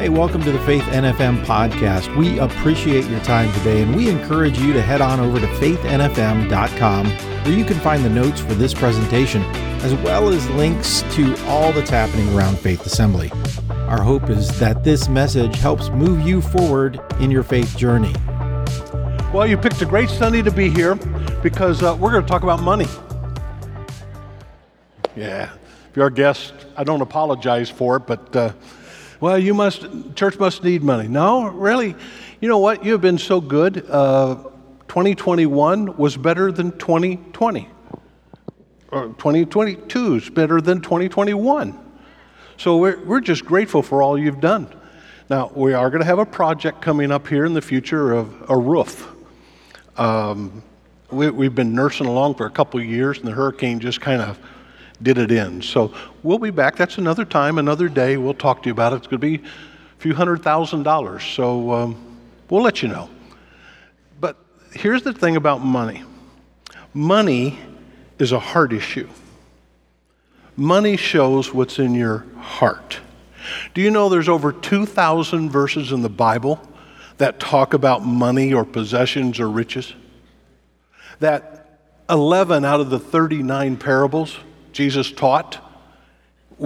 Hey, welcome to the Faith NFM podcast. We appreciate your time today and we encourage you to head on over to faithnfm.com where you can find the notes for this presentation as well as links to all that's happening around Faith Assembly. Our hope is that this message helps move you forward in your faith journey. Well, you picked a great Sunday to be here because uh, we're going to talk about money. Yeah, if you're a guest, I don't apologize for it, but. Uh, well, you must, church must need money. No, really. You know what? You have been so good. Uh, 2021 was better than 2020. Or 2022 is better than 2021. So we're, we're just grateful for all you've done. Now, we are going to have a project coming up here in the future of a roof. Um, we, have been nursing along for a couple years, and the hurricane just kind of did it in. So we'll be back. That's another time, another day. We'll talk to you about it. It's going to be a few hundred thousand dollars. So um, we'll let you know. But here's the thing about money money is a heart issue. Money shows what's in your heart. Do you know there's over 2,000 verses in the Bible that talk about money or possessions or riches? That 11 out of the 39 parables Jesus taught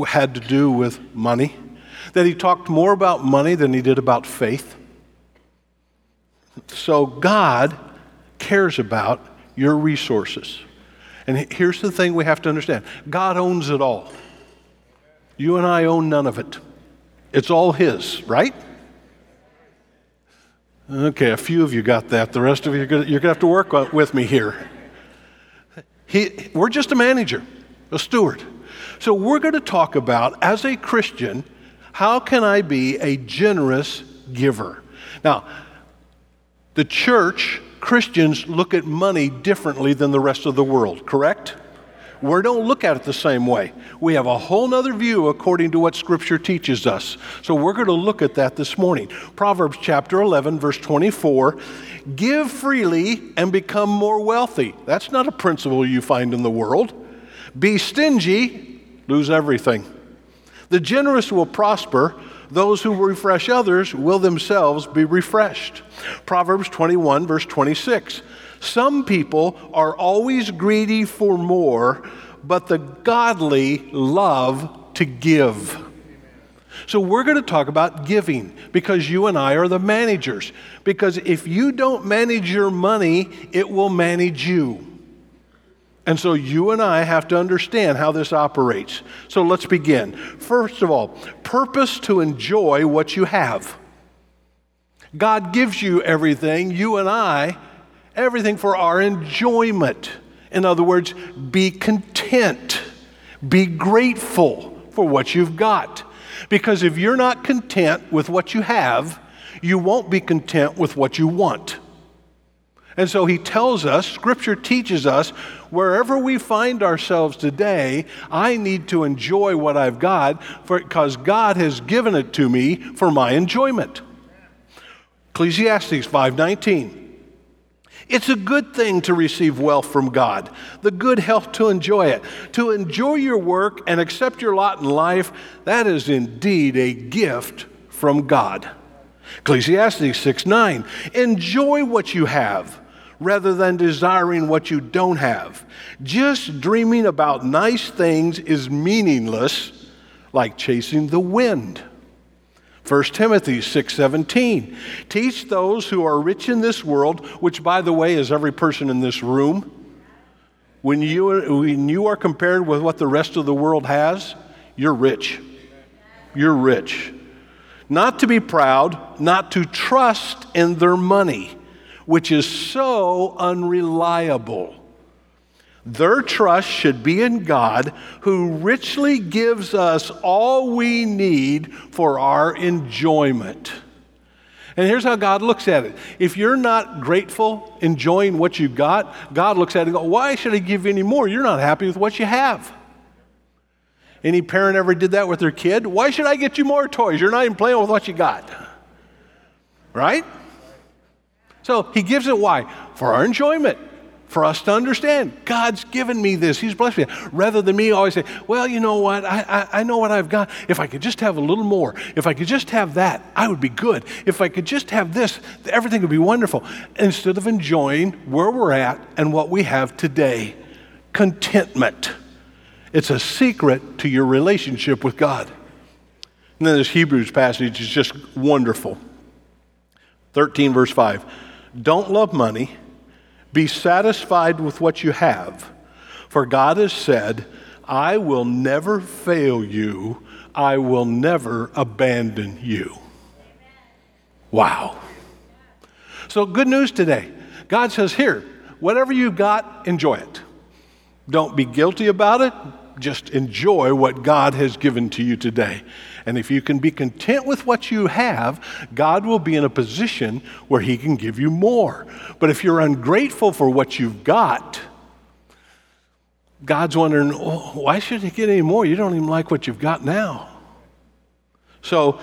had to do with money, that he talked more about money than he did about faith. So God cares about your resources. And here's the thing we have to understand God owns it all. You and I own none of it. It's all His, right? Okay, a few of you got that. The rest of you, you're going to have to work with me here. He, we're just a manager a steward. So, we're going to talk about, as a Christian, how can I be a generous giver? Now, the church, Christians look at money differently than the rest of the world, correct? We don't look at it the same way. We have a whole nother view according to what Scripture teaches us. So we're going to look at that this morning. Proverbs chapter 11, verse 24 Give freely and become more wealthy. That's not a principle you find in the world. Be stingy, lose everything. The generous will prosper. Those who refresh others will themselves be refreshed. Proverbs 21, verse 26. Some people are always greedy for more, but the godly love to give. So, we're going to talk about giving because you and I are the managers. Because if you don't manage your money, it will manage you. And so you and I have to understand how this operates. So let's begin. First of all, purpose to enjoy what you have. God gives you everything, you and I, everything for our enjoyment. In other words, be content, be grateful for what you've got. Because if you're not content with what you have, you won't be content with what you want. And so he tells us, Scripture teaches us, wherever we find ourselves today, I need to enjoy what I've got because God has given it to me for my enjoyment. Ecclesiastes 5:19. It's a good thing to receive wealth from God, the good health to enjoy it. To enjoy your work and accept your lot in life, that is indeed a gift from God. Ecclesiastes 6 9. Enjoy what you have rather than desiring what you don't have. Just dreaming about nice things is meaningless, like chasing the wind. 1 Timothy 6:17 Teach those who are rich in this world, which by the way is every person in this room. When you, when you are compared with what the rest of the world has, you're rich. You're rich. Not to be proud, not to trust in their money which is so unreliable. Their trust should be in God, who richly gives us all we need for our enjoyment. And here's how God looks at it. If you're not grateful, enjoying what you've got, God looks at it and goes, Why should I give you any more? You're not happy with what you have. Any parent ever did that with their kid? Why should I get you more toys? You're not even playing with what you got. Right? So he gives it why? For our enjoyment, for us to understand God's given me this, He's blessed me. Rather than me always say, well, you know what, I, I, I know what I've got. If I could just have a little more, if I could just have that, I would be good. If I could just have this, everything would be wonderful. Instead of enjoying where we're at and what we have today, contentment. It's a secret to your relationship with God. And then this Hebrews passage is just wonderful. 13, verse 5. Don't love money. Be satisfied with what you have. For God has said, I will never fail you. I will never abandon you. Wow. So, good news today. God says, Here, whatever you've got, enjoy it. Don't be guilty about it. Just enjoy what God has given to you today. And if you can be content with what you have, God will be in a position where He can give you more. But if you're ungrateful for what you've got, God's wondering, oh, why should you get any more? You don't even like what you've got now. So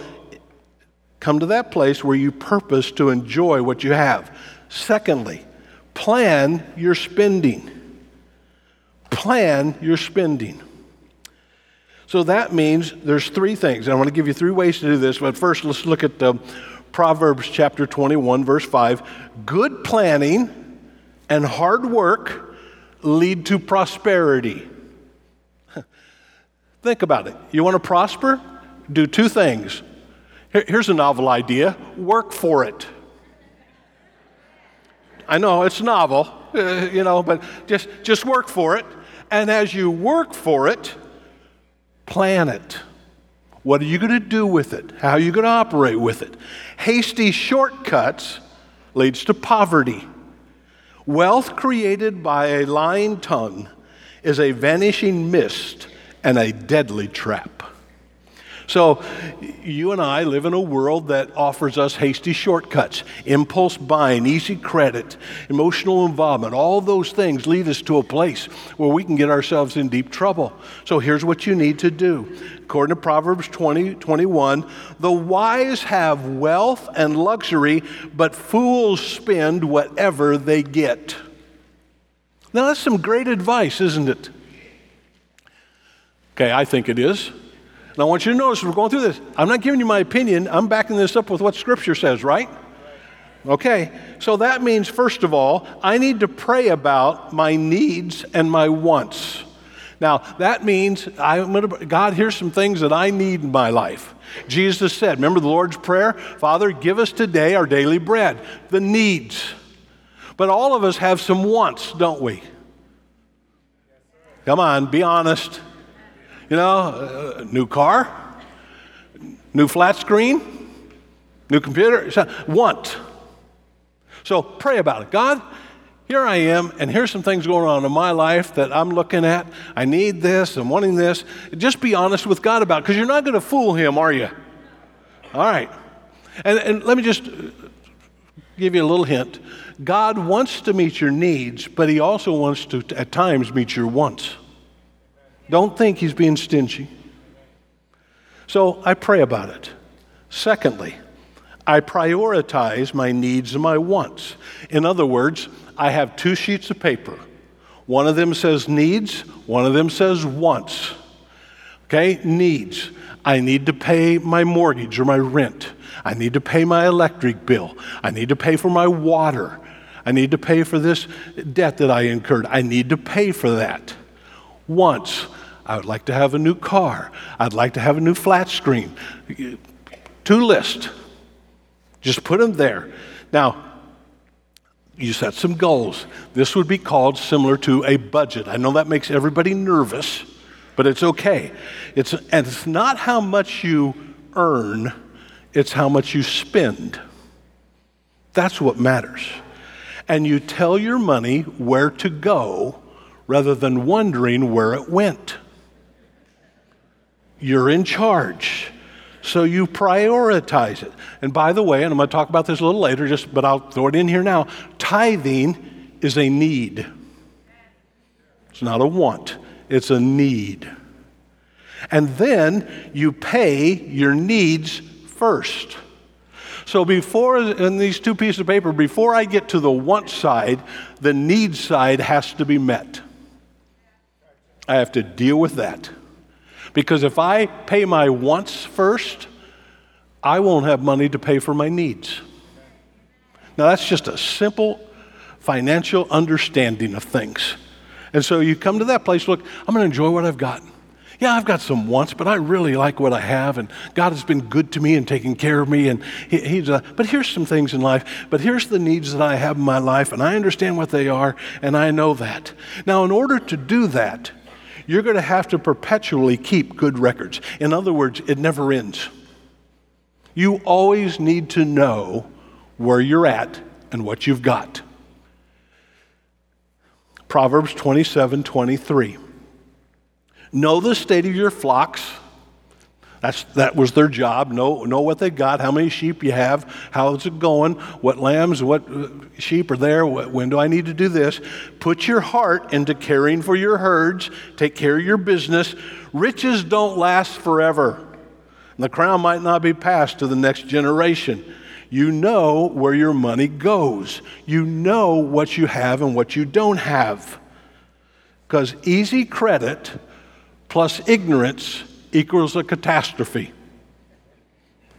come to that place where you purpose to enjoy what you have. Secondly, plan your spending. Plan your spending. So that means there's three things. And I want to give you three ways to do this. But first, let's look at the Proverbs chapter 21, verse 5. Good planning and hard work lead to prosperity. Think about it. You want to prosper? Do two things. Here's a novel idea work for it. I know it's novel, you know, but just, just work for it. And as you work for it, Plan it. What are you going to do with it? How are you going to operate with it? Hasty shortcuts leads to poverty. Wealth created by a lying tongue is a vanishing mist and a deadly trap. So, you and I live in a world that offers us hasty shortcuts, impulse buying, easy credit, emotional involvement. All those things lead us to a place where we can get ourselves in deep trouble. So, here's what you need to do. According to Proverbs 20, 21, the wise have wealth and luxury, but fools spend whatever they get. Now, that's some great advice, isn't it? Okay, I think it is. And I want you to notice we're going through this. I'm not giving you my opinion, I'm backing this up with what Scripture says, right? Okay, so that means, first of all, I need to pray about my needs and my wants. Now, that means I'm gonna, God, here's some things that I need in my life. Jesus said, remember the Lord's Prayer? Father, give us today our daily bread, the needs. But all of us have some wants, don't we? Come on, be honest. You know, uh, new car, new flat screen, new computer. Want. So pray about it. God, here I am, and here's some things going on in my life that I'm looking at. I need this, I'm wanting this. Just be honest with God about it, because you're not going to fool Him, are you? All right. And, and let me just give you a little hint. God wants to meet your needs, but He also wants to, at times, meet your wants. Don't think he's being stingy. So I pray about it. Secondly, I prioritize my needs and my wants. In other words, I have two sheets of paper. One of them says needs, one of them says wants. Okay, needs. I need to pay my mortgage or my rent. I need to pay my electric bill. I need to pay for my water. I need to pay for this debt that I incurred. I need to pay for that. Wants. I would like to have a new car. I'd like to have a new flat screen. Two lists. Just put them there. Now, you set some goals. This would be called similar to a budget. I know that makes everybody nervous, but it's okay. It's, and it's not how much you earn, it's how much you spend. That's what matters. And you tell your money where to go rather than wondering where it went. You're in charge. So you prioritize it. And by the way, and I'm going to talk about this a little later, just but I'll throw it in here now. Tithing is a need. It's not a want, it's a need. And then you pay your needs first. So before, in these two pieces of paper, before I get to the want side, the need side has to be met. I have to deal with that. Because if I pay my wants first, I won't have money to pay for my needs. Now, that's just a simple financial understanding of things. And so you come to that place, look, I'm going to enjoy what I've got. Yeah, I've got some wants, but I really like what I have, and God has been good to me and taking care of me. And he, He's, uh, but here's some things in life. But here's the needs that I have in my life, and I understand what they are, and I know that. Now, in order to do that, you're going to have to perpetually keep good records. In other words, it never ends. You always need to know where you're at and what you've got. Proverbs 27 23. Know the state of your flocks. That's, that was their job. Know, know what they got, how many sheep you have, how's it going, what lambs, what uh, sheep are there, when do I need to do this. Put your heart into caring for your herds, take care of your business. Riches don't last forever. And the crown might not be passed to the next generation. You know where your money goes. You know what you have and what you don't have. Because easy credit plus ignorance equals a catastrophe.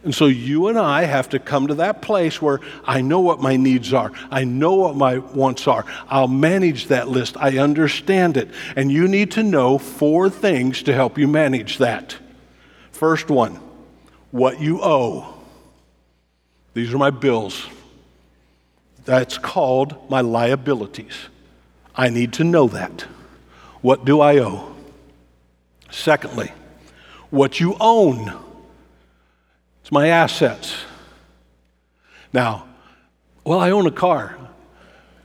And so you and I have to come to that place where I know what my needs are. I know what my wants are. I'll manage that list. I understand it. And you need to know four things to help you manage that. First one, what you owe. These are my bills. That's called my liabilities. I need to know that. What do I owe? Secondly, what you own. It's my assets. Now, well, I own a car.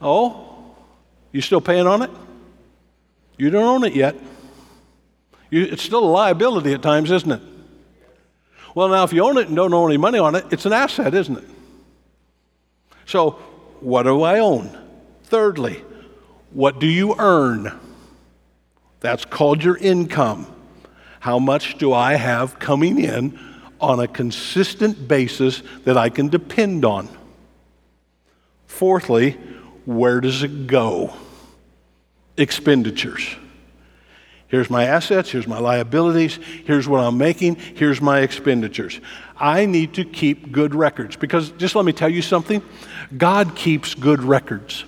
Oh, you still paying on it? You don't own it yet. You, it's still a liability at times, isn't it? Well, now, if you own it and don't owe any money on it, it's an asset, isn't it? So, what do I own? Thirdly, what do you earn? That's called your income. How much do I have coming in on a consistent basis that I can depend on? Fourthly, where does it go? Expenditures. Here's my assets, here's my liabilities, here's what I'm making, here's my expenditures. I need to keep good records because just let me tell you something God keeps good records.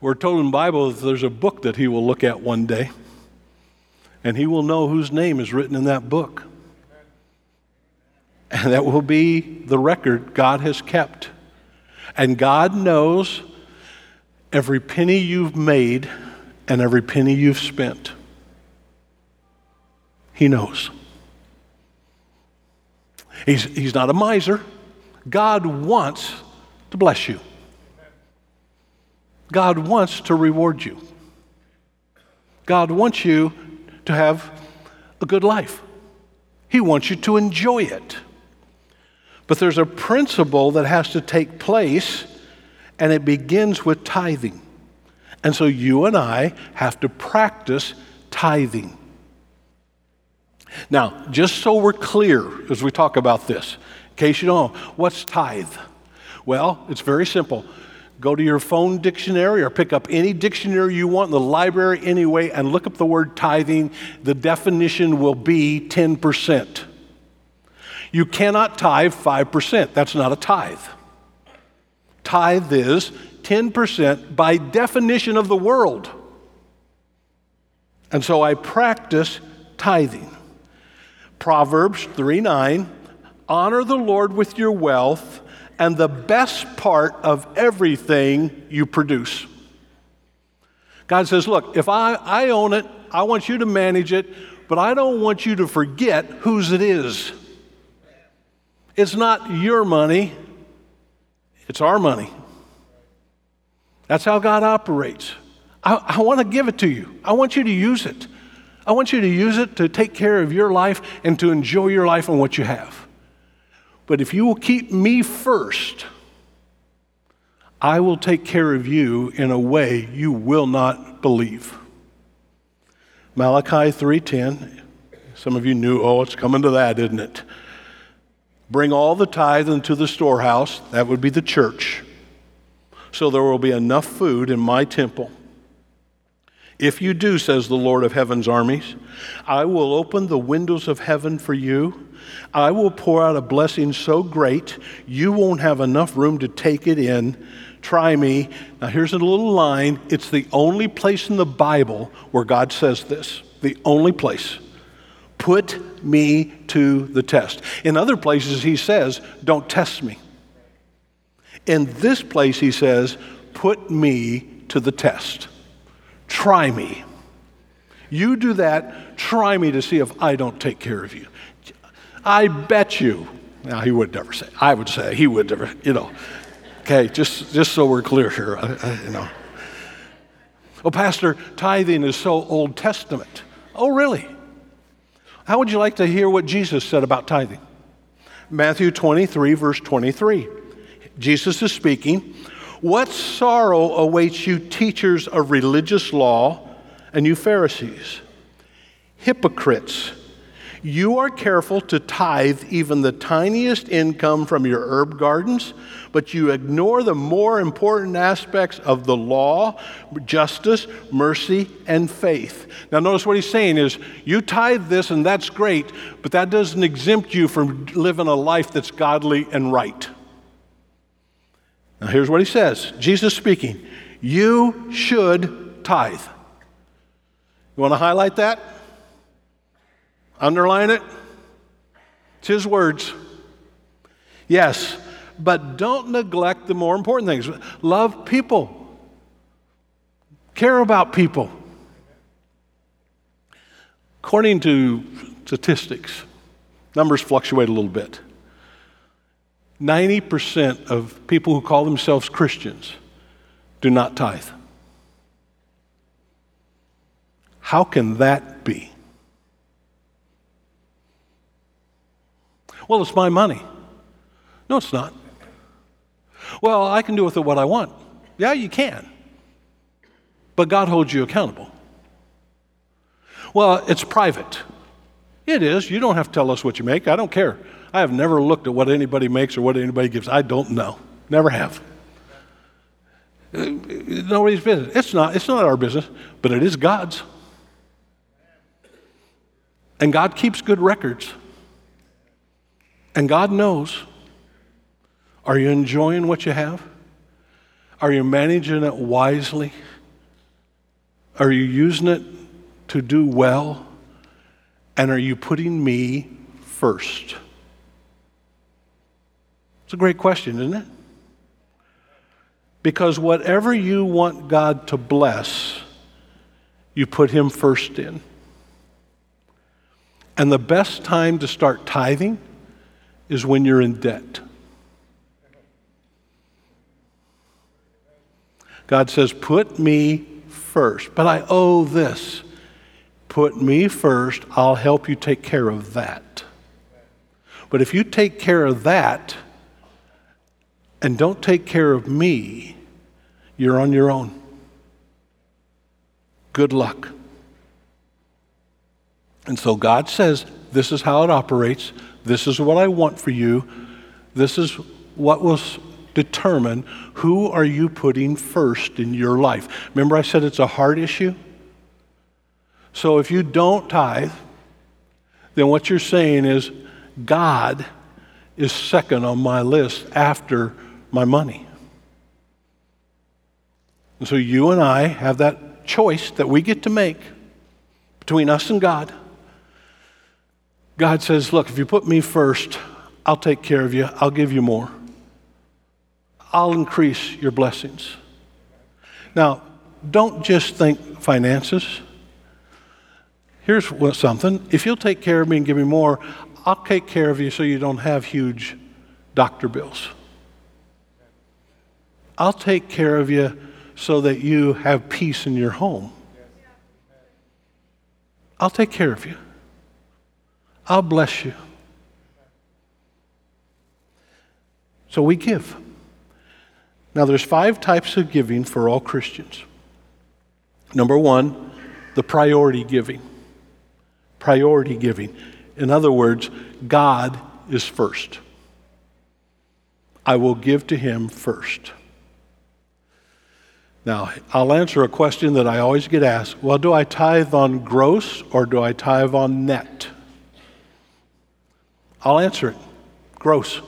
We're told in the Bible that there's a book that he will look at one day, and he will know whose name is written in that book. And that will be the record God has kept. And God knows every penny you've made and every penny you've spent. He knows. He's, he's not a miser. God wants to bless you. God wants to reward you. God wants you to have a good life. He wants you to enjoy it. But there's a principle that has to take place, and it begins with tithing. And so you and I have to practice tithing. Now, just so we're clear as we talk about this, in case you don't know, what's tithe? Well, it's very simple. Go to your phone dictionary or pick up any dictionary you want in the library anyway and look up the word tithing. The definition will be 10%. You cannot tithe 5%. That's not a tithe. Tithe is 10% by definition of the world. And so I practice tithing. Proverbs 3 9, honor the Lord with your wealth and the best part of everything you produce. God says, Look, if I, I own it, I want you to manage it, but I don't want you to forget whose it is. It's not your money, it's our money. That's how God operates. I, I want to give it to you, I want you to use it. I want you to use it to take care of your life and to enjoy your life and what you have. But if you will keep me first, I will take care of you in a way you will not believe. Malachi 3:10 Some of you knew, oh, it's coming to that, isn't it? Bring all the tithe into the storehouse, that would be the church, so there will be enough food in my temple. If you do, says the Lord of heaven's armies, I will open the windows of heaven for you. I will pour out a blessing so great you won't have enough room to take it in. Try me. Now, here's a little line. It's the only place in the Bible where God says this. The only place. Put me to the test. In other places, he says, Don't test me. In this place, he says, Put me to the test. Try me. You do that, try me to see if I don't take care of you. I bet you. Now, he would never say. I would say he would never, you know. Okay, just, just so we're clear here, I, I, you know. Oh, Pastor, tithing is so Old Testament. Oh, really? How would you like to hear what Jesus said about tithing? Matthew 23, verse 23. Jesus is speaking. What sorrow awaits you, teachers of religious law, and you Pharisees? Hypocrites! You are careful to tithe even the tiniest income from your herb gardens, but you ignore the more important aspects of the law, justice, mercy, and faith. Now, notice what he's saying is you tithe this, and that's great, but that doesn't exempt you from living a life that's godly and right. Now, here's what he says Jesus speaking, you should tithe. You want to highlight that? Underline it. It's his words. Yes, but don't neglect the more important things. Love people, care about people. According to statistics, numbers fluctuate a little bit. 90% of people who call themselves Christians do not tithe. How can that be? Well, it's my money. No, it's not. Well, I can do with it what I want. Yeah, you can. But God holds you accountable. Well, it's private. It is. You don't have to tell us what you make. I don't care. I have never looked at what anybody makes or what anybody gives. I don't know. Never have. Nobody's business. It's not, it's not our business, but it is God's. And God keeps good records. And God knows. Are you enjoying what you have? Are you managing it wisely? Are you using it to do well? And are you putting me first? It's a great question, isn't it? Because whatever you want God to bless, you put Him first in. And the best time to start tithing is when you're in debt. God says, Put me first, but I owe this. Put me first, I'll help you take care of that. But if you take care of that, and don't take care of me, you're on your own. Good luck. And so God says, This is how it operates. This is what I want for you. This is what will determine who are you putting first in your life. Remember I said it's a heart issue? So if you don't tithe, then what you're saying is God is second on my list after my money. And so you and I have that choice that we get to make between us and God. God says, Look, if you put me first, I'll take care of you, I'll give you more, I'll increase your blessings. Now, don't just think finances. Here's something if you'll take care of me and give me more, I'll take care of you so you don't have huge doctor bills. I'll take care of you so that you have peace in your home. I'll take care of you. I'll bless you. So we give. Now there's five types of giving for all Christians. Number 1, the priority giving. Priority giving. In other words, God is first. I will give to him first. Now, I'll answer a question that I always get asked well, do I tithe on gross or do I tithe on net? I'll answer it gross.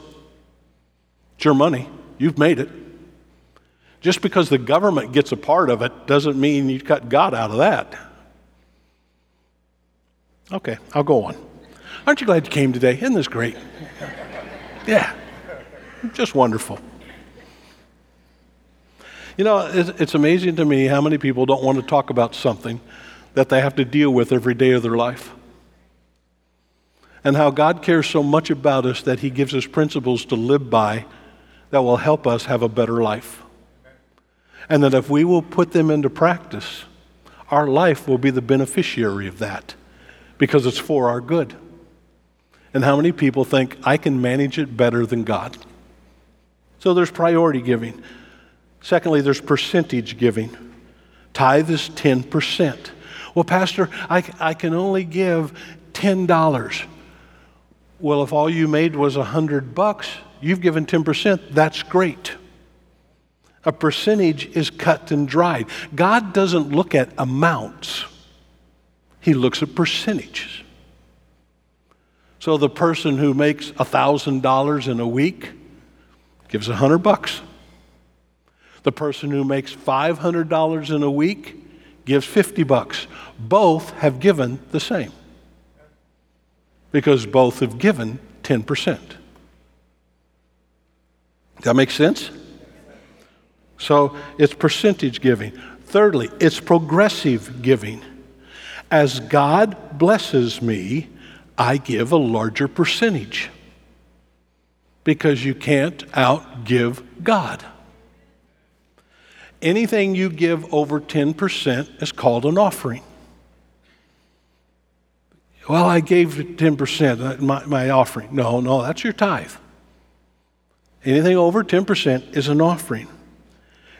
It's your money, you've made it. Just because the government gets a part of it doesn't mean you cut God out of that. Okay, I'll go on. Aren't you glad you came today? Isn't this great? Yeah, just wonderful. You know, it's, amazing to me how many people don't want to talk about something that they have to deal with every day of their life. And how God cares so much about us that He gives us principles to live by that will help us have a better life. And that if we will put them into practice, our life will be the beneficiary of that because it's for our good. And how many people think, I can manage it better than God? So there's priority giving. Secondly, there's percentage giving. Tithe is 10%. Well, Pastor, I, I can only give $10. Well, if all you made was 100 bucks, you've given 10%. That's great. A percentage is cut and dried. God doesn't look at amounts, He looks at percentages. So the person who makes $1,000 in a week gives 100 bucks. The person who makes $500 in a week gives 50 bucks. Both have given the same because both have given 10%. Does that make sense? So it's percentage giving. Thirdly, it's progressive giving. As God blesses me, I give a larger percentage because you can't outgive God anything you give over 10% is called an offering. Well, I gave 10%, uh, my, my offering. No, no, that's your tithe. Anything over 10% is an offering.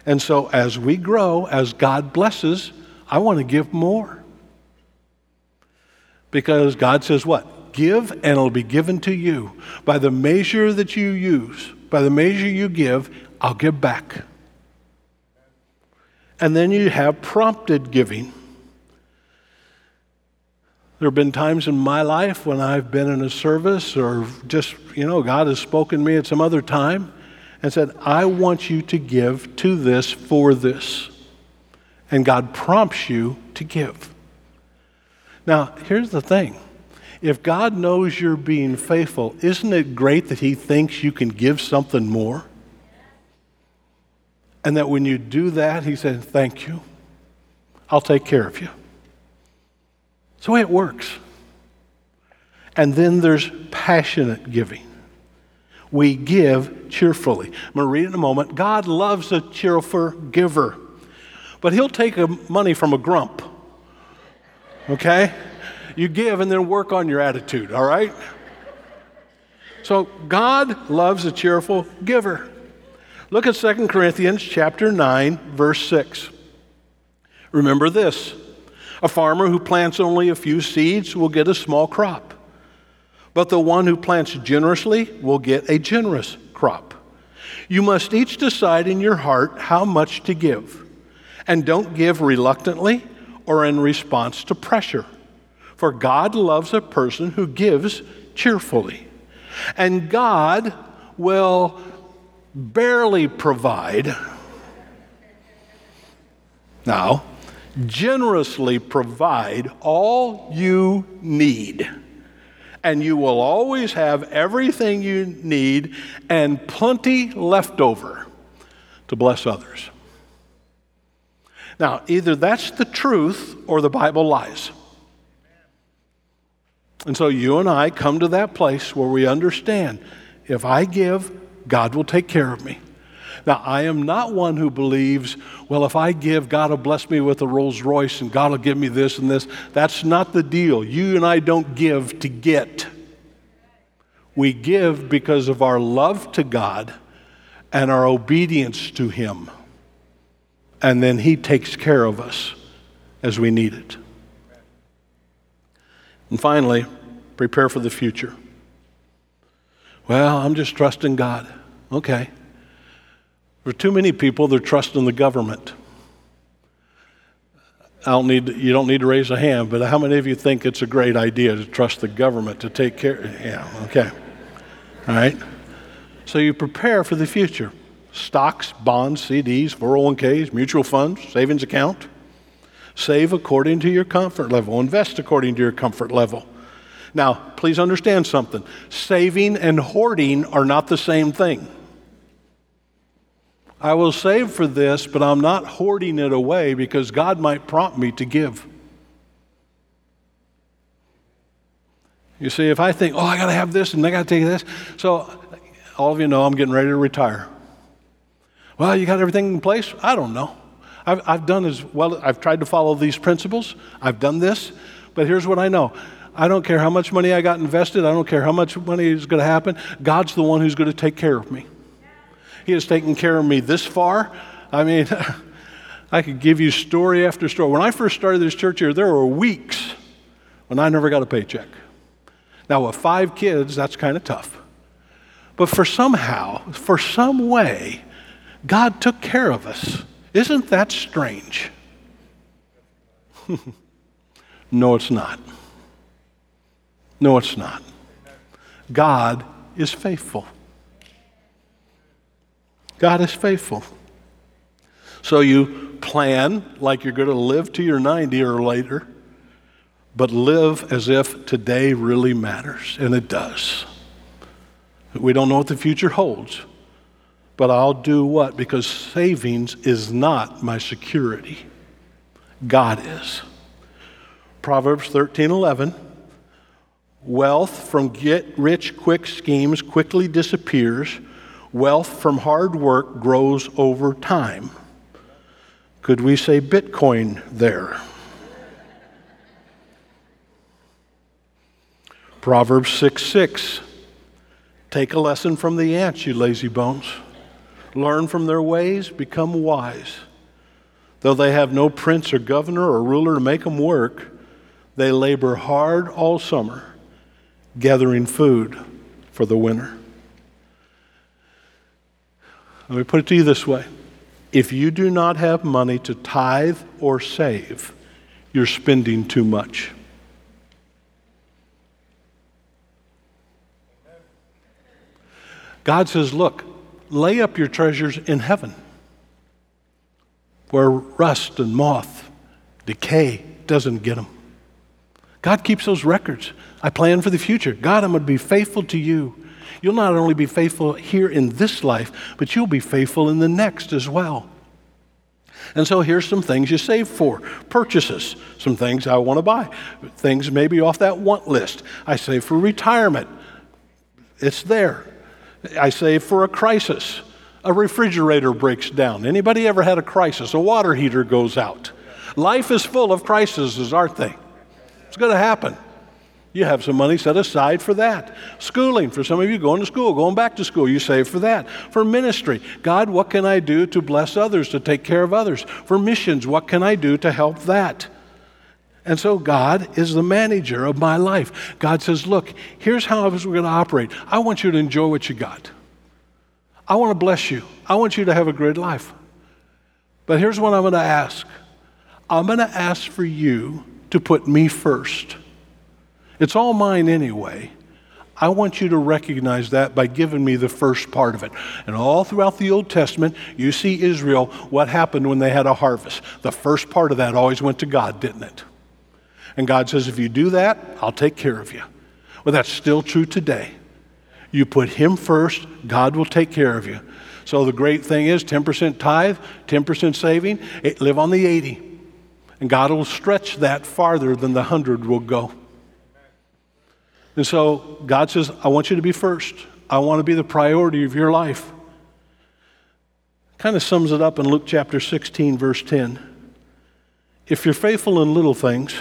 And so as we grow, as God blesses, I want to give more. Because God says, what? Give and it'll be given to you. By the measure that you use, by the measure you give, I'll give back. And then you have prompted giving. There have been times in my life when I've been in a service or just, you know, God has spoken to me at some other time and said, I want you to give to this for this. And God prompts you to give. Now, here's the thing if God knows you're being faithful, isn't it great that He thinks you can give something more? And that when you do that, he said, Thank you. I'll take care of you. That's the way it works. And then there's passionate giving. We give cheerfully. I'm going to read it in a moment. God loves a cheerful giver, but He'll take money from a grump. Okay? You give and then work on your attitude, all right? So God loves a cheerful giver. Look at 2 Corinthians chapter 9 verse 6. Remember this. A farmer who plants only a few seeds will get a small crop. But the one who plants generously will get a generous crop. You must each decide in your heart how much to give. And don't give reluctantly or in response to pressure. For God loves a person who gives cheerfully. And God will barely provide, now, generously provide all you need. And you will always have everything you need and plenty left over to bless others. Now, either that's the truth or the Bible lies. And so you and I come to that place where we understand if I give, God will take care of me. Now, I am not one who believes, well, if I give, God will bless me with a Rolls Royce and God will give me this and this. That's not the deal. You and I don't give to get. We give because of our love to God and our obedience to Him. And then He takes care of us as we need it. And finally, prepare for the future. Well, I'm just trusting God. Okay. For too many people, they're trusting the government. I don't need, you don't need to raise a hand, but how many of you think it's a great idea to trust the government to take care? Yeah, okay. All right. So you prepare for the future stocks, bonds, CDs, 401ks, mutual funds, savings account. Save according to your comfort level, invest according to your comfort level. Now, please understand something saving and hoarding are not the same thing. I will save for this, but I'm not hoarding it away because God might prompt me to give. You see, if I think, oh, I got to have this and I got to take this. So, all of you know I'm getting ready to retire. Well, you got everything in place? I don't know. I've, I've done as well, I've tried to follow these principles. I've done this, but here's what I know. I don't care how much money I got invested. I don't care how much money is going to happen. God's the one who's going to take care of me. He has taken care of me this far. I mean, I could give you story after story. When I first started this church here, there were weeks when I never got a paycheck. Now, with five kids, that's kind of tough. But for somehow, for some way, God took care of us. Isn't that strange? no, it's not. No, it's not. God is faithful. God is faithful. So you plan like you're going to live to your 90 or later, but live as if today really matters, and it does. We don't know what the future holds, but I'll do what? Because savings is not my security. God is. Proverbs 13 11. Wealth from get rich quick schemes quickly disappears Wealth from hard work grows over time. Could we say Bitcoin there? Proverbs 6 6. Take a lesson from the ants, you lazy bones. Learn from their ways, become wise. Though they have no prince or governor or ruler to make them work, they labor hard all summer, gathering food for the winter. Let me put it to you this way if you do not have money to tithe or save, you're spending too much. God says, Look, lay up your treasures in heaven where rust and moth, decay doesn't get them. God keeps those records. I plan for the future. God, I'm going to be faithful to you. You'll not only be faithful here in this life, but you'll be faithful in the next as well. And so here's some things you save for purchases, some things I want to buy, things maybe off that want list. I save for retirement, it's there. I save for a crisis. A refrigerator breaks down. Anybody ever had a crisis? A water heater goes out. Life is full of crises, aren't they? It's going to happen. You have some money set aside for that. Schooling, for some of you going to school, going back to school, you save for that. For ministry, God, what can I do to bless others, to take care of others? For missions, what can I do to help that? And so God is the manager of my life. God says, Look, here's how we're going to operate. I want you to enjoy what you got. I want to bless you. I want you to have a great life. But here's what I'm going to ask I'm going to ask for you to put me first. It's all mine anyway. I want you to recognize that by giving me the first part of it. And all throughout the Old Testament, you see Israel, what happened when they had a harvest. The first part of that always went to God, didn't it? And God says, if you do that, I'll take care of you. Well, that's still true today. You put Him first, God will take care of you. So the great thing is 10% tithe, 10% saving, live on the 80. And God will stretch that farther than the 100 will go. And so God says, I want you to be first. I want to be the priority of your life. Kind of sums it up in Luke chapter 16, verse 10. If you're faithful in little things,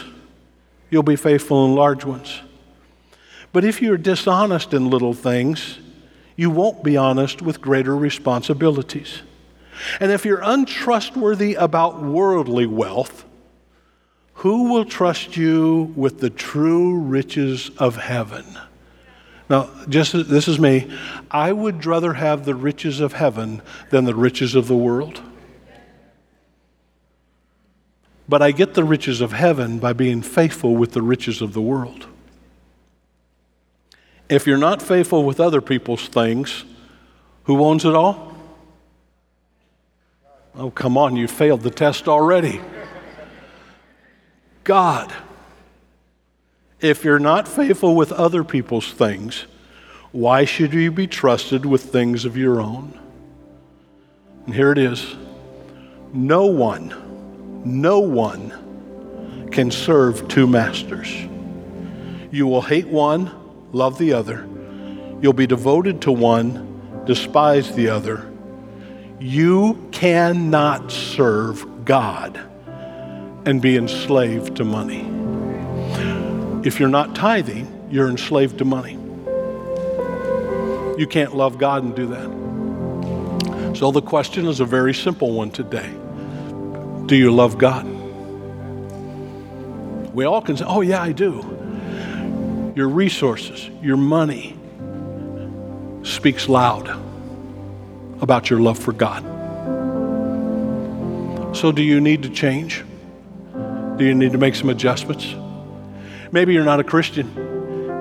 you'll be faithful in large ones. But if you're dishonest in little things, you won't be honest with greater responsibilities. And if you're untrustworthy about worldly wealth, Who will trust you with the true riches of heaven? Now, just this is me. I would rather have the riches of heaven than the riches of the world. But I get the riches of heaven by being faithful with the riches of the world. If you're not faithful with other people's things, who owns it all? Oh, come on, you failed the test already. God. If you're not faithful with other people's things, why should you be trusted with things of your own? And here it is no one, no one can serve two masters. You will hate one, love the other. You'll be devoted to one, despise the other. You cannot serve God and be enslaved to money. If you're not tithing, you're enslaved to money. You can't love God and do that. So the question is a very simple one today Do you love God? We all can say, Oh, yeah, I do. Your resources, your money speaks loud about your love for God. So, do you need to change? Do you need to make some adjustments? Maybe you're not a Christian.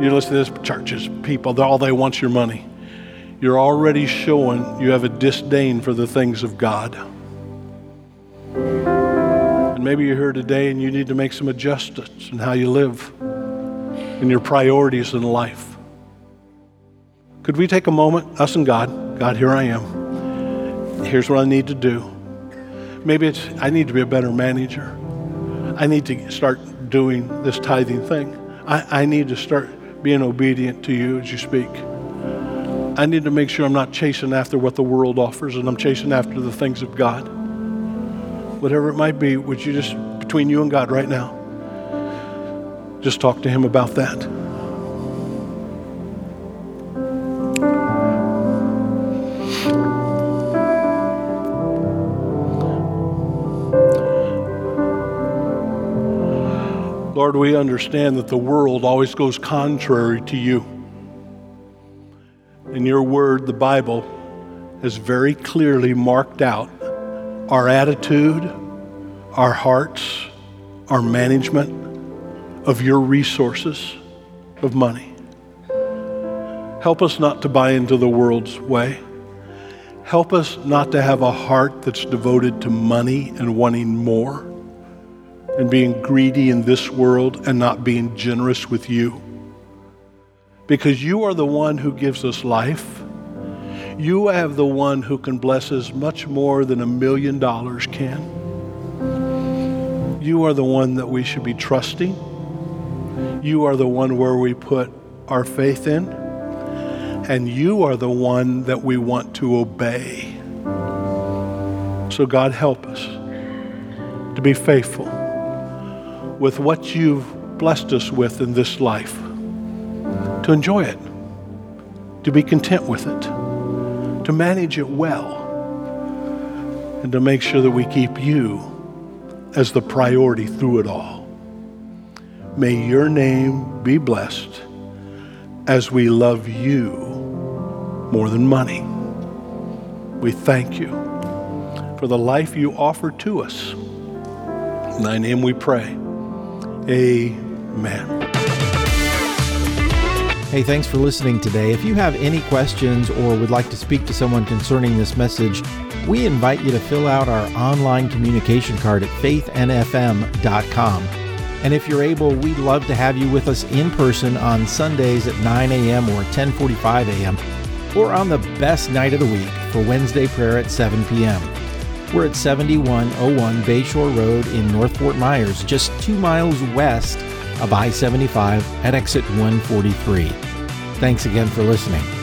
You listen to this churches, people, all they want your money. You're already showing you have a disdain for the things of God. And maybe you're here today and you need to make some adjustments in how you live and your priorities in life. Could we take a moment, us and God? God, here I am. Here's what I need to do. Maybe it's I need to be a better manager. I need to start doing this tithing thing. I, I need to start being obedient to you as you speak. I need to make sure I'm not chasing after what the world offers and I'm chasing after the things of God. Whatever it might be, would you just, between you and God right now, just talk to Him about that? Lord, we understand that the world always goes contrary to you. In your word, the Bible has very clearly marked out our attitude, our hearts, our management of your resources of money. Help us not to buy into the world's way. Help us not to have a heart that's devoted to money and wanting more and being greedy in this world and not being generous with you. Because you are the one who gives us life. You have the one who can bless us much more than a million dollars can. You are the one that we should be trusting. You are the one where we put our faith in. And you are the one that we want to obey. So, God, help us to be faithful with what you've blessed us with in this life, to enjoy it, to be content with it, to manage it well, and to make sure that we keep you as the priority through it all. May your name be blessed as we love you more than money. We thank you for the life you offer to us. In thy name we pray. Amen. Hey, thanks for listening today. If you have any questions or would like to speak to someone concerning this message, we invite you to fill out our online communication card at faithnfm.com. And if you're able, we'd love to have you with us in person on Sundays at 9 a.m. or 10:45 a.m. or on the best night of the week for Wednesday prayer at 7 p.m. We're at 7101 Bayshore Road in North Fort Myers, just two miles west of I 75 at exit 143. Thanks again for listening.